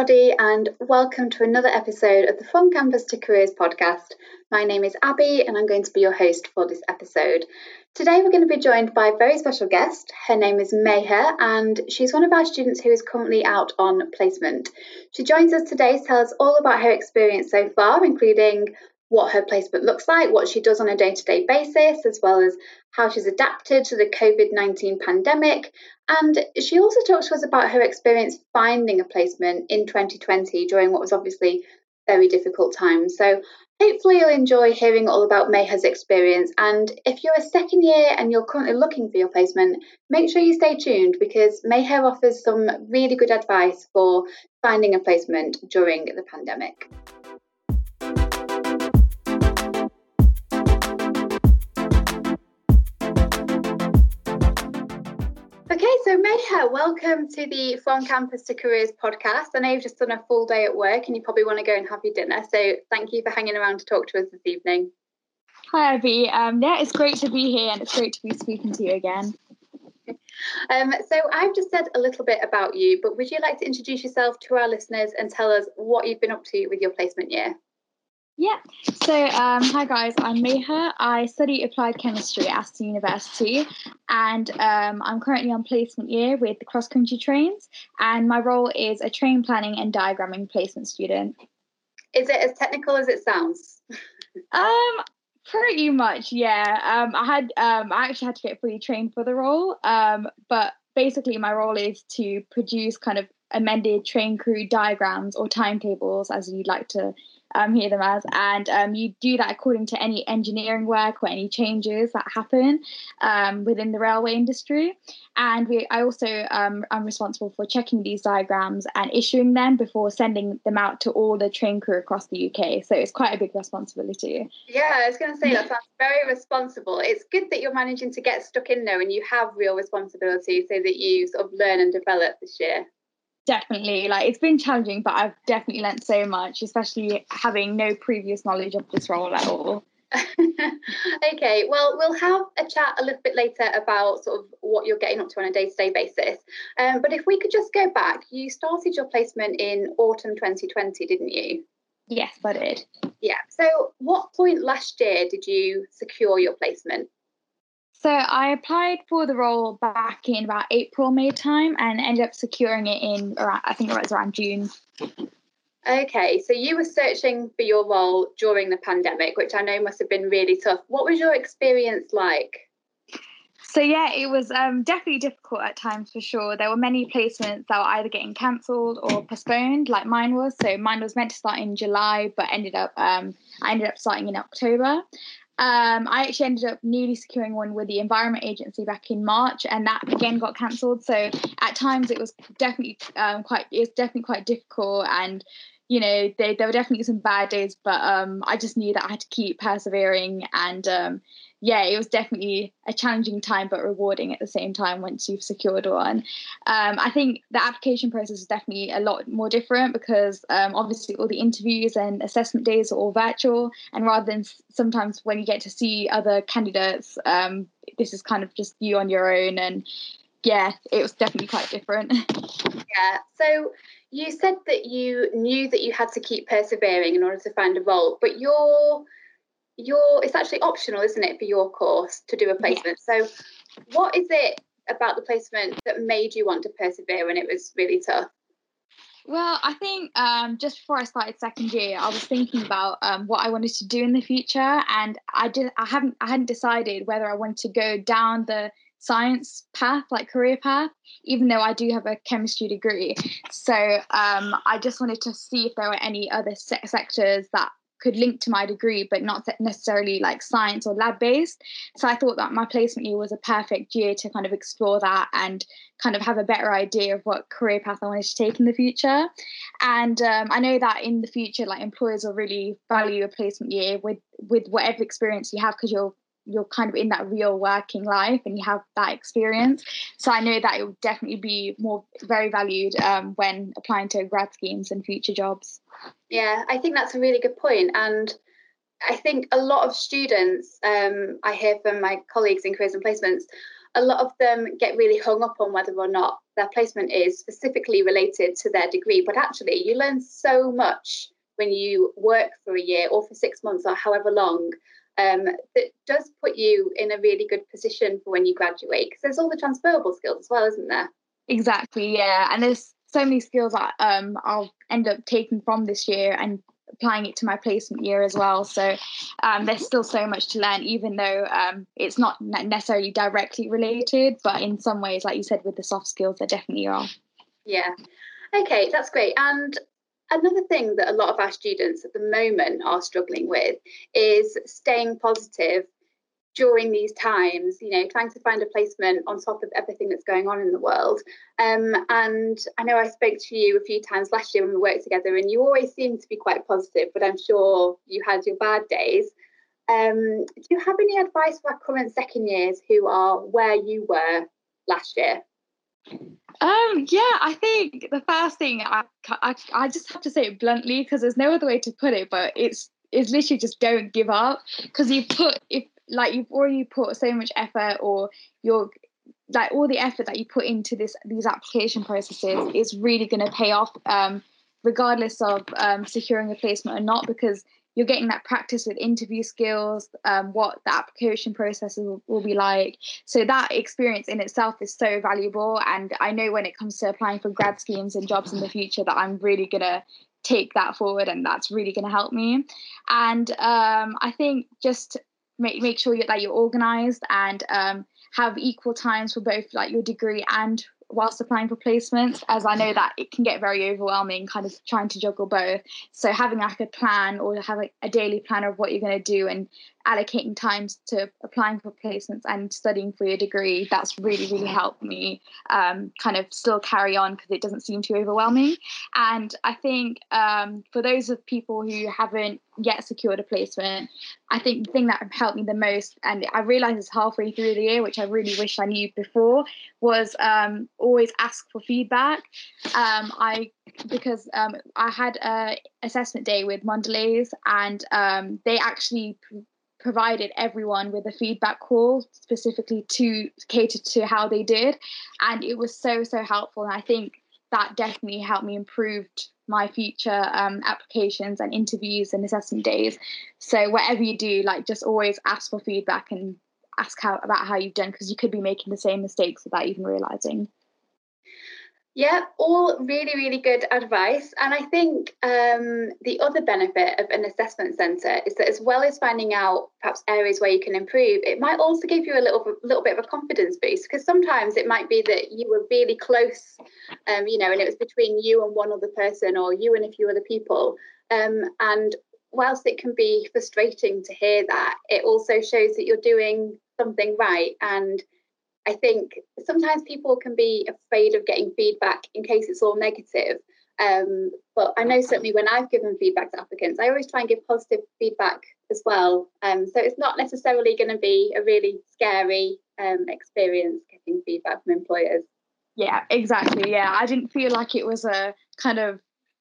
everybody, and welcome to another episode of the From Campus to Careers podcast. My name is Abby, and I'm going to be your host for this episode. Today, we're going to be joined by a very special guest. Her name is Meher, and she's one of our students who is currently out on placement. She joins us today to tell us all about her experience so far, including what her placement looks like, what she does on a day to day basis, as well as how she's adapted to the COVID 19 pandemic. And she also talks to us about her experience finding a placement in 2020 during what was obviously very difficult time. So hopefully you'll enjoy hearing all about Meher's experience. And if you're a second year and you're currently looking for your placement, make sure you stay tuned because Meher offers some really good advice for finding a placement during the pandemic. So Meher, welcome to the From Campus to Careers podcast. I know you've just done a full day at work and you probably want to go and have your dinner. So thank you for hanging around to talk to us this evening. Hi, Abby. Um, yeah, it's great to be here and it's great to be speaking to you again. Um, so I've just said a little bit about you, but would you like to introduce yourself to our listeners and tell us what you've been up to with your placement year? Yeah. So, um, hi guys, I'm Meher. I study applied chemistry at Aston University, and um, I'm currently on placement year with the cross country trains. And my role is a train planning and diagramming placement student. Is it as technical as it sounds? um, pretty much, yeah. Um, I had um, I actually had to get fully trained for the role. Um, but basically, my role is to produce kind of amended train crew diagrams or timetables, as you'd like to um, hear them as, and um, you do that according to any engineering work or any changes that happen um, within the railway industry. And we, I also um, am responsible for checking these diagrams and issuing them before sending them out to all the train crew across the UK. So it's quite a big responsibility. Yeah, I was going to say that sounds very responsible. It's good that you're managing to get stuck in there and you have real responsibility so that you sort of learn and develop this year definitely like it's been challenging but i've definitely learned so much especially having no previous knowledge of this role at all. Okay well we'll have a chat a little bit later about sort of what you're getting up to on a day-to-day basis. Um, but if we could just go back you started your placement in autumn 2020 didn't you? Yes i did. Yeah so what point last year did you secure your placement so I applied for the role back in about April, May time, and ended up securing it in around, I think it was around June. Okay, so you were searching for your role during the pandemic, which I know must have been really tough. What was your experience like? So yeah, it was um, definitely difficult at times for sure. There were many placements that were either getting cancelled or postponed, like mine was. So mine was meant to start in July, but ended up um, I ended up starting in October. Um, I actually ended up nearly securing one with the Environment Agency back in March, and that again got cancelled. So at times it was definitely um, quite it's definitely quite difficult, and you know they, there were definitely some bad days, but um, I just knew that I had to keep persevering and um, yeah, it was definitely a challenging time, but rewarding at the same time once you've secured one. Um, I think the application process is definitely a lot more different because um, obviously all the interviews and assessment days are all virtual, and rather than sometimes when you get to see other candidates, um, this is kind of just you on your own, and yeah, it was definitely quite different. yeah. So you said that you knew that you had to keep persevering in order to find a role, but you're your it's actually optional, isn't it, for your course to do a placement? So, what is it about the placement that made you want to persevere when it was really tough? Well, I think um, just before I started second year, I was thinking about um, what I wanted to do in the future, and I did. I haven't. I hadn't decided whether I wanted to go down the science path, like career path, even though I do have a chemistry degree. So um, I just wanted to see if there were any other se- sectors that could link to my degree, but not necessarily like science or lab based. So I thought that my placement year was a perfect year to kind of explore that and kind of have a better idea of what career path I wanted to take in the future. And um, I know that in the future, like employers will really value a placement year with with whatever experience you have because you're you're kind of in that real working life and you have that experience. So I know that it will definitely be more very valued um, when applying to grad schemes and future jobs. Yeah, I think that's a really good point. And I think a lot of students, um, I hear from my colleagues in careers and placements, a lot of them get really hung up on whether or not their placement is specifically related to their degree. But actually, you learn so much when you work for a year or for six months or however long um, that does put you in a really good position for when you graduate because there's all the transferable skills as well, isn't there? Exactly, yeah. And there's so many skills that um, I'll end up taking from this year and applying it to my placement year as well. So um, there's still so much to learn, even though um, it's not necessarily directly related, but in some ways, like you said, with the soft skills, there definitely are. Yeah. Okay, that's great. And another thing that a lot of our students at the moment are struggling with is staying positive during these times, you know, trying to find a placement on top of everything that's going on in the world. Um, and I know I spoke to you a few times last year when we worked together, and you always seemed to be quite positive, but I'm sure you had your bad days. Um, do you have any advice for our current second years who are where you were last year? Um, yeah, I think the first thing I, I, I just have to say it bluntly because there's no other way to put it, but it's it's literally just don't give up. Because you put if like you've already put so much effort or you're like all the effort that you put into this these application processes is really going to pay off um, regardless of um, securing a placement or not because you're getting that practice with interview skills um, what the application process will, will, be like. So that experience in itself is so valuable and i know when it comes to applying for grad schemes and jobs in the future that i'm really going to take that forward and that's really going to help me. And um, i think just make make sure that you're organized and um, have equal times for both like your degree and whilst applying for placements as i know that it can get very overwhelming kind of trying to juggle both. So having like a plan or have a, daily plan of what you're going to do and allocating times to applying for placements and studying for your degree that's really really helped me um, kind of still carry on because it doesn't seem too overwhelming. And i think um, for those of people who haven't yet secured a placement. I think the thing that helped me the most and i realized this halfway through the year which i really wish i knew before was um, always ask for feedback. Um, i because um, i had a assessment day with mondelez and um, they actually provided everyone with a feedback call specifically to cater to how they did. And it was so so helpful. And i think that definitely helped me improve my future um, applications and interviews and assessment days. So whatever you do like just always ask for feedback and ask how about how you've done because you could be making the same mistakes without even realizing yeah, all really, really good advice. And I think um, the other benefit of an assessment centre is that as well as finding out perhaps areas where you can improve, it might also give you a little, little bit of a confidence boost because sometimes it might be that you were really close, um, you know, and it was between you and one other person or you and a few other people. Um, and whilst it can be frustrating to hear that, it also shows that you're doing something right and I think sometimes people can be afraid of getting feedback in case it's all negative. Um, but I know certainly when I've given feedback to applicants, I always try and give positive feedback as well. Um, so it's not necessarily going to be a really scary um, experience getting feedback from employers. Yeah, exactly. Yeah, I didn't feel like it was a kind of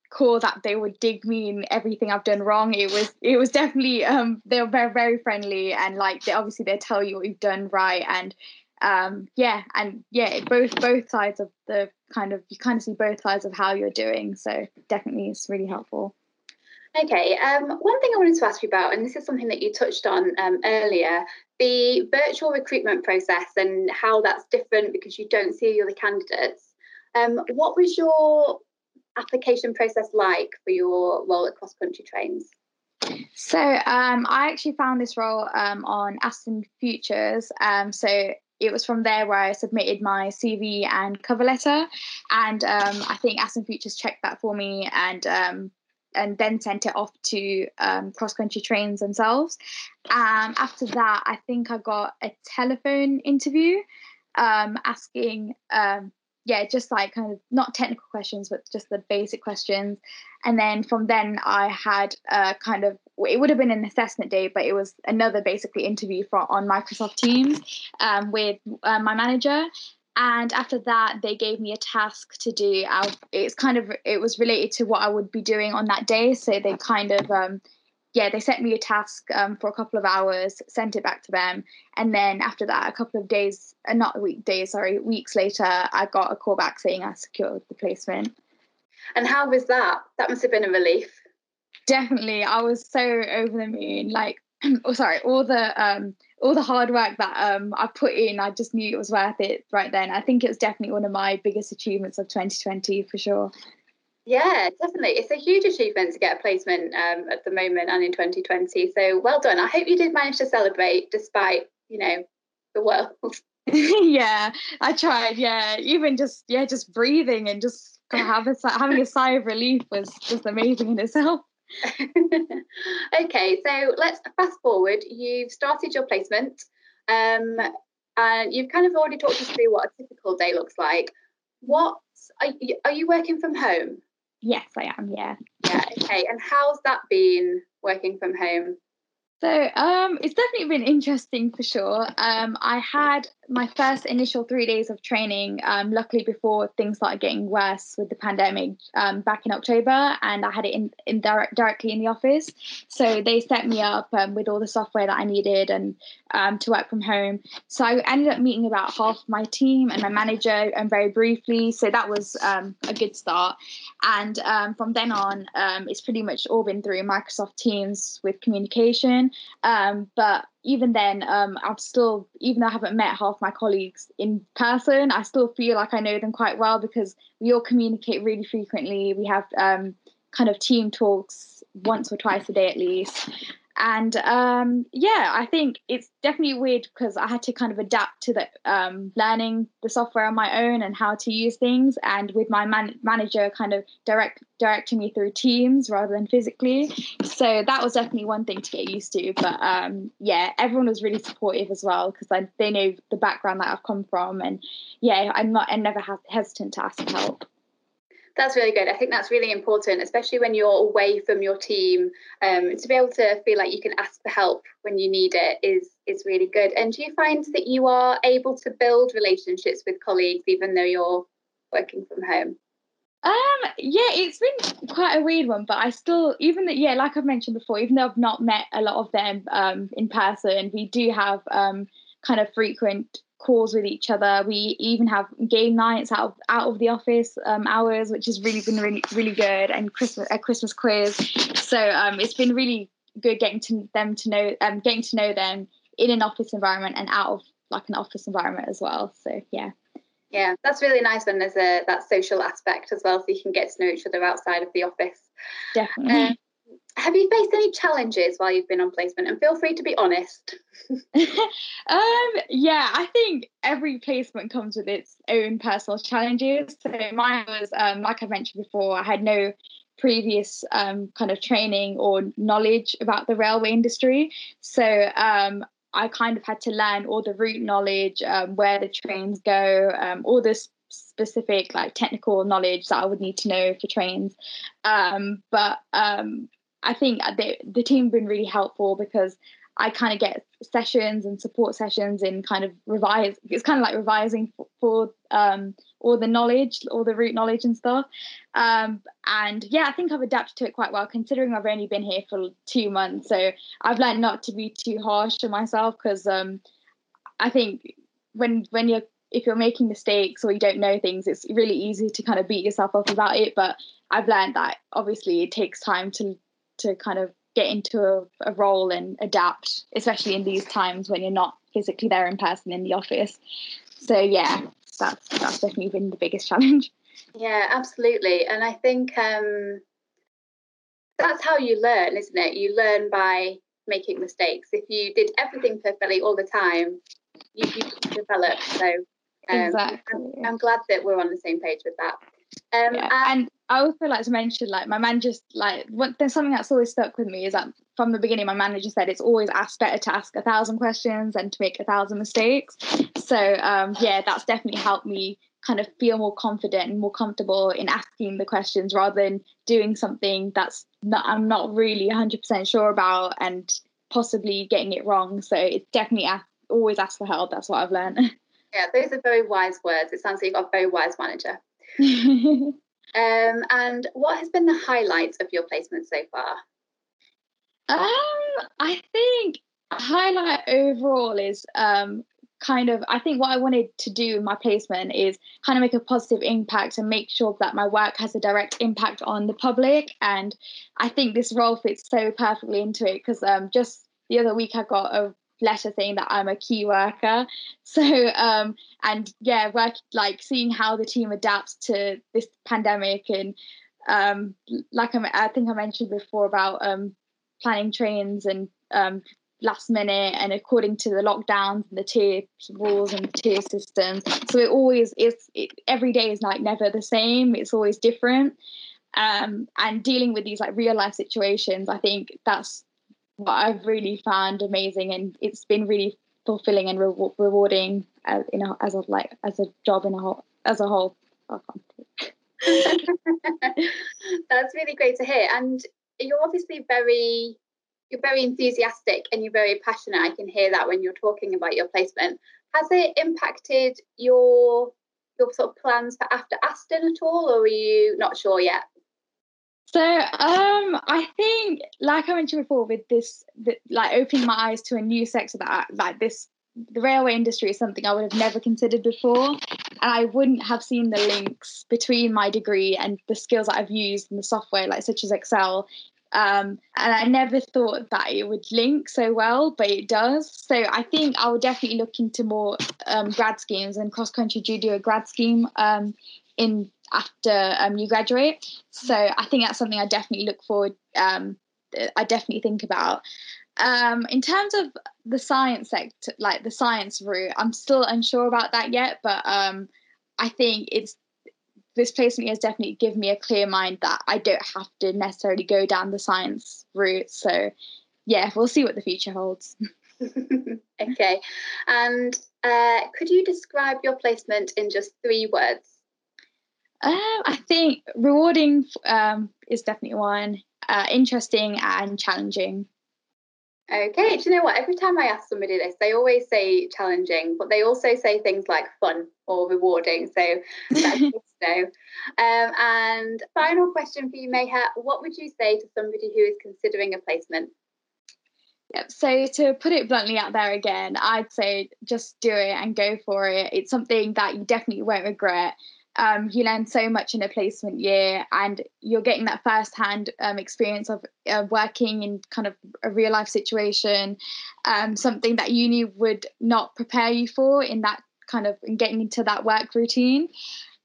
call that they would dig me in everything I've done wrong. It was it was definitely um they were very very friendly and like they obviously they tell you what you've done right and um, yeah, and yeah, both both sides of the kind of you kind of see both sides of how you're doing. So definitely, it's really helpful. Okay, um, one thing I wanted to ask you about, and this is something that you touched on um, earlier, the virtual recruitment process and how that's different because you don't see the other candidates. Um, what was your application process like for your role at Cross Country Trains? So um, I actually found this role um, on Aston Futures. Um, so it was from there where I submitted my CV and cover letter, and um, I think Aston Futures checked that for me and um, and then sent it off to um, cross country trains themselves. Um, after that, I think I got a telephone interview um, asking um, yeah, just like kind of not technical questions, but just the basic questions. And then from then, I had a kind of it would have been an assessment day, but it was another basically interview for on Microsoft Teams um, with uh, my manager. And after that, they gave me a task to do. It's kind of it was related to what I would be doing on that day, so they kind of um, yeah, they sent me a task um, for a couple of hours, sent it back to them, and then after that, a couple of days, uh, not a week days, sorry, weeks later, I got a call back saying I secured the placement. And how was that? That must have been a relief. Definitely, I was so over the moon. Like, oh, sorry, all the um, all the hard work that um, I put in, I just knew it was worth it right then. I think it was definitely one of my biggest achievements of 2020 for sure. Yeah, definitely. It's a huge achievement to get a placement um, at the moment and in 2020. So well done. I hope you did manage to celebrate despite, you know, the world. yeah, I tried. Yeah, even just yeah, just breathing and just have a, having a sigh of relief was just amazing in itself. okay, so let's fast forward. You've started your placement, um, and you've kind of already talked us through what a typical day looks like. What are you, are you working from home? Yes, I am. Yeah. Yeah. Okay. And how's that been working from home? So um, it's definitely been interesting for sure. Um, I had my first initial three days of training, um, luckily before things started getting worse with the pandemic um, back in October, and I had it in, in direct, directly in the office. So they set me up um, with all the software that I needed and um, to work from home. So I ended up meeting about half my team and my manager and um, very briefly. So that was a good start. And from then on, it's pretty much all been through Microsoft Teams with communication. but even then, um, I've still, even though I haven't met half my colleagues in person, I still feel like I know them quite well because we all communicate really frequently. We have um, kind of team talks once or twice a day at least and um, yeah, I think it's definitely weird because I had to kind of adapt to the um, learning the software on my own and how to use things, and with my man- manager kind of direct directing me through Teams rather than physically. So that was definitely one thing to get used to. But um, yeah, everyone was really supportive as well because they know the background that I've come from, and yeah, I'm not, I'm never hesitant to ask for help. That's really good. I think that's really important, especially when you're away from your team. Um, to be able to feel like you can ask for help when you need it is is really good. And do you find that you are able to build relationships with colleagues even though you're working from home? Um, yeah, it's been quite a weird one, but I still, even that, yeah, like I've mentioned before, even though I've not met a lot of them um, in person, we do have um, kind of frequent calls with each other. We even have game nights out of, out of the office um, hours, which has really been really really good, and Christmas a Christmas quiz. So um, it's been really good getting to them to know um, getting to know them in an office environment and out of like an office environment as well. So yeah. Yeah, that's really nice when there's a that social aspect as well, so you can get to know each other outside of the office. Definitely. Um, have you faced any challenges while you've been on placement? And feel free to be honest. um, yeah, I think every placement comes with its own personal challenges. So mine was, um, like I mentioned before, I had no previous um, kind of training or knowledge about the railway industry. So um, I kind of had to learn all the route knowledge, um, where the trains go, um, all this specific like technical knowledge that I would need to know for trains. Um, but um, I think the the team have been really helpful because I kind of get sessions and support sessions and kind of revise. It's kind of like revising for, for um, all the knowledge, all the route knowledge and stuff. Um, and yeah, I think I've adapted to it quite well, considering I've only been here for two months. So I've learned not to be too harsh to myself because um, I think when when you're if you're making mistakes or you don't know things, it's really easy to kind of beat yourself up about it. But I've learned that obviously it takes time to to kind of get into a, a role and adapt, especially in these times when you're not physically there in person in the office. So yeah, that's that's definitely been the biggest challenge. Yeah, absolutely. And I think um, that's how you learn, isn't it? You learn by making mistakes. If you did everything perfectly all the time, you, you develop. So um, exactly. I'm, I'm, glad that we're on the same page with that. Um, yeah. and, and I also like to mention, like my manager, like what, there's something that's always stuck with me is that from the beginning, my manager said it's always ask better to ask a thousand questions than to make a thousand mistakes. So um, yeah, that's definitely helped me kind of feel more confident and more comfortable in asking the questions rather than doing something that's not I'm not really 100% sure about and possibly getting it wrong. So it's definitely ask, always ask for help. That's what I've learned. Yeah, those are very wise words. It sounds like you've got a very wise manager. Um, and what has been the highlight of your placement so far? Um, I think highlight overall is um kind of I think what I wanted to do in my placement is kind of make a positive impact and make sure that my work has a direct impact on the public. And I think this role fits so perfectly into it because um, just the other week I got a letter saying that I'm a key worker. So um, and yeah, work like seeing how the team adapts to this pandemic and um, like I, I think I mentioned before about um, planning trains and um, last minute and according to the lockdowns and the tier rules and the tier systems. So it always is. It, every day is like never the same. It's always different. Um, and dealing with these like real life situations, I think that's what I've really found amazing, and it's been really fulfilling and re- rewarding as in a, as a like as a job in a whole as a whole. Oh, That's really great to hear, and you're obviously very you're very enthusiastic and you're very passionate. I can hear that when you're talking about your placement. Has it impacted your your sort of plans for after Aston at all, or are you not sure yet? So um, I think, like I mentioned before, with this, the, like opening my eyes to a new sector that like this, the railway industry is something I would have never considered before, and I wouldn't have seen the links between my degree and the skills that I've used in the software, like such as Excel, um, and I never thought that it would link so well, but it does. So I think I would definitely look into more um, grad schemes and cross country do a grad scheme um, in after um, you graduate. So I think that's something I definitely look forward. Um, I definitely think about. Um, in terms of the science sector, like the science route, I'm still unsure about that yet. But um, I think it's this placement has definitely given me a clear mind that I don't have to necessarily go down the science route. So, yeah, we'll see what the future holds. okay, and uh, could you describe your placement in just three words? Um, I think rewarding um, is definitely one. Uh, interesting and challenging. Okay, do you know what? Every time I ask somebody this, they always say challenging, but they also say things like fun or rewarding. So that's good to know. Um, and final question for you, Meher what would you say to somebody who is considering a placement? Yep. So to put it bluntly out there again, I'd say just do it and go for it. It's something that you definitely won't regret um, you learn so much in a placement year and you're getting that first-hand um, experience of uh, working in kind of a real life situation um, something that uni would not prepare you for in that kind of in getting into that work routine.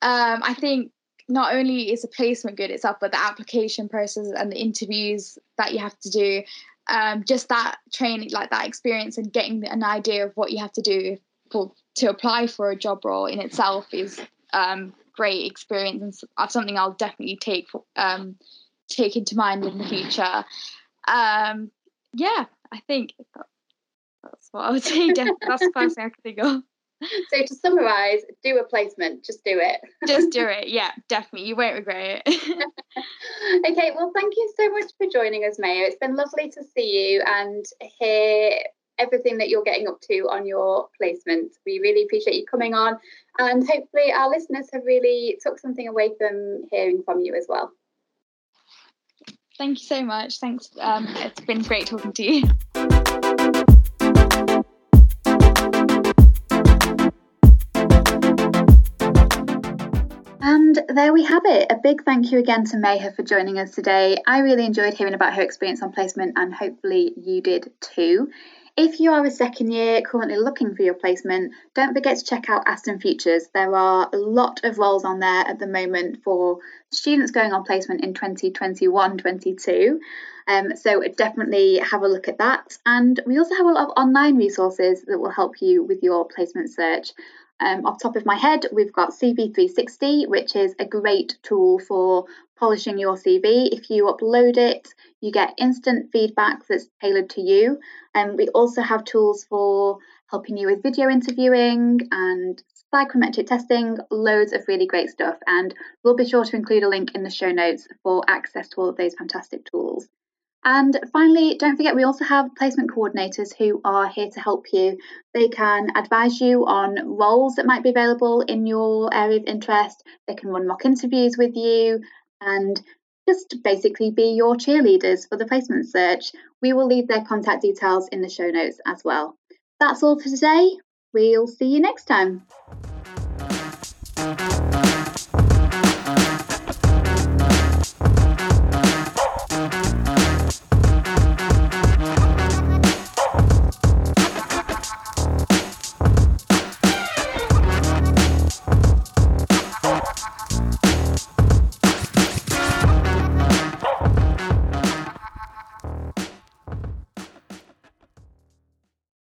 Um, i think not only is the placement good itself but the application process and the interviews that you have to do um, just that training like that experience and getting an idea of what you have to do for to apply for a job role in itself is um, great experience and something I'll definitely take um, take into mind in the future. Um, yeah, I think that's what I would say. that's the first thing I can think of. So to summarise, do a placement. Just do it. Just do it. Yeah, definitely. You won't regret it. okay. Well, thank you so much for joining us, Maya. It's been lovely to see you and hear everything that you're getting up to on your placement. We really appreciate you coming on, and hopefully, our listeners have really took something away from hearing from you as well. Thank you so much. Thanks. Um, it's been great talking to you. And there we have it. A big thank you again to Meher for joining us today. I really enjoyed hearing about her experience on placement, and hopefully you did too. If you are a second year currently looking for your placement, don't forget to check out Aston Futures. There are a lot of roles on there at the moment for students going on placement in 2021 22. Um, so definitely have a look at that. And we also have a lot of online resources that will help you with your placement search. Um, off top of my head, we've got CV360, which is a great tool for polishing your CV. If you upload it, you get instant feedback that's tailored to you. And we also have tools for helping you with video interviewing and psychometric testing, loads of really great stuff. And we'll be sure to include a link in the show notes for access to all of those fantastic tools. And finally, don't forget we also have placement coordinators who are here to help you. They can advise you on roles that might be available in your area of interest. They can run mock interviews with you and just basically be your cheerleaders for the placement search. We will leave their contact details in the show notes as well. That's all for today. We'll see you next time.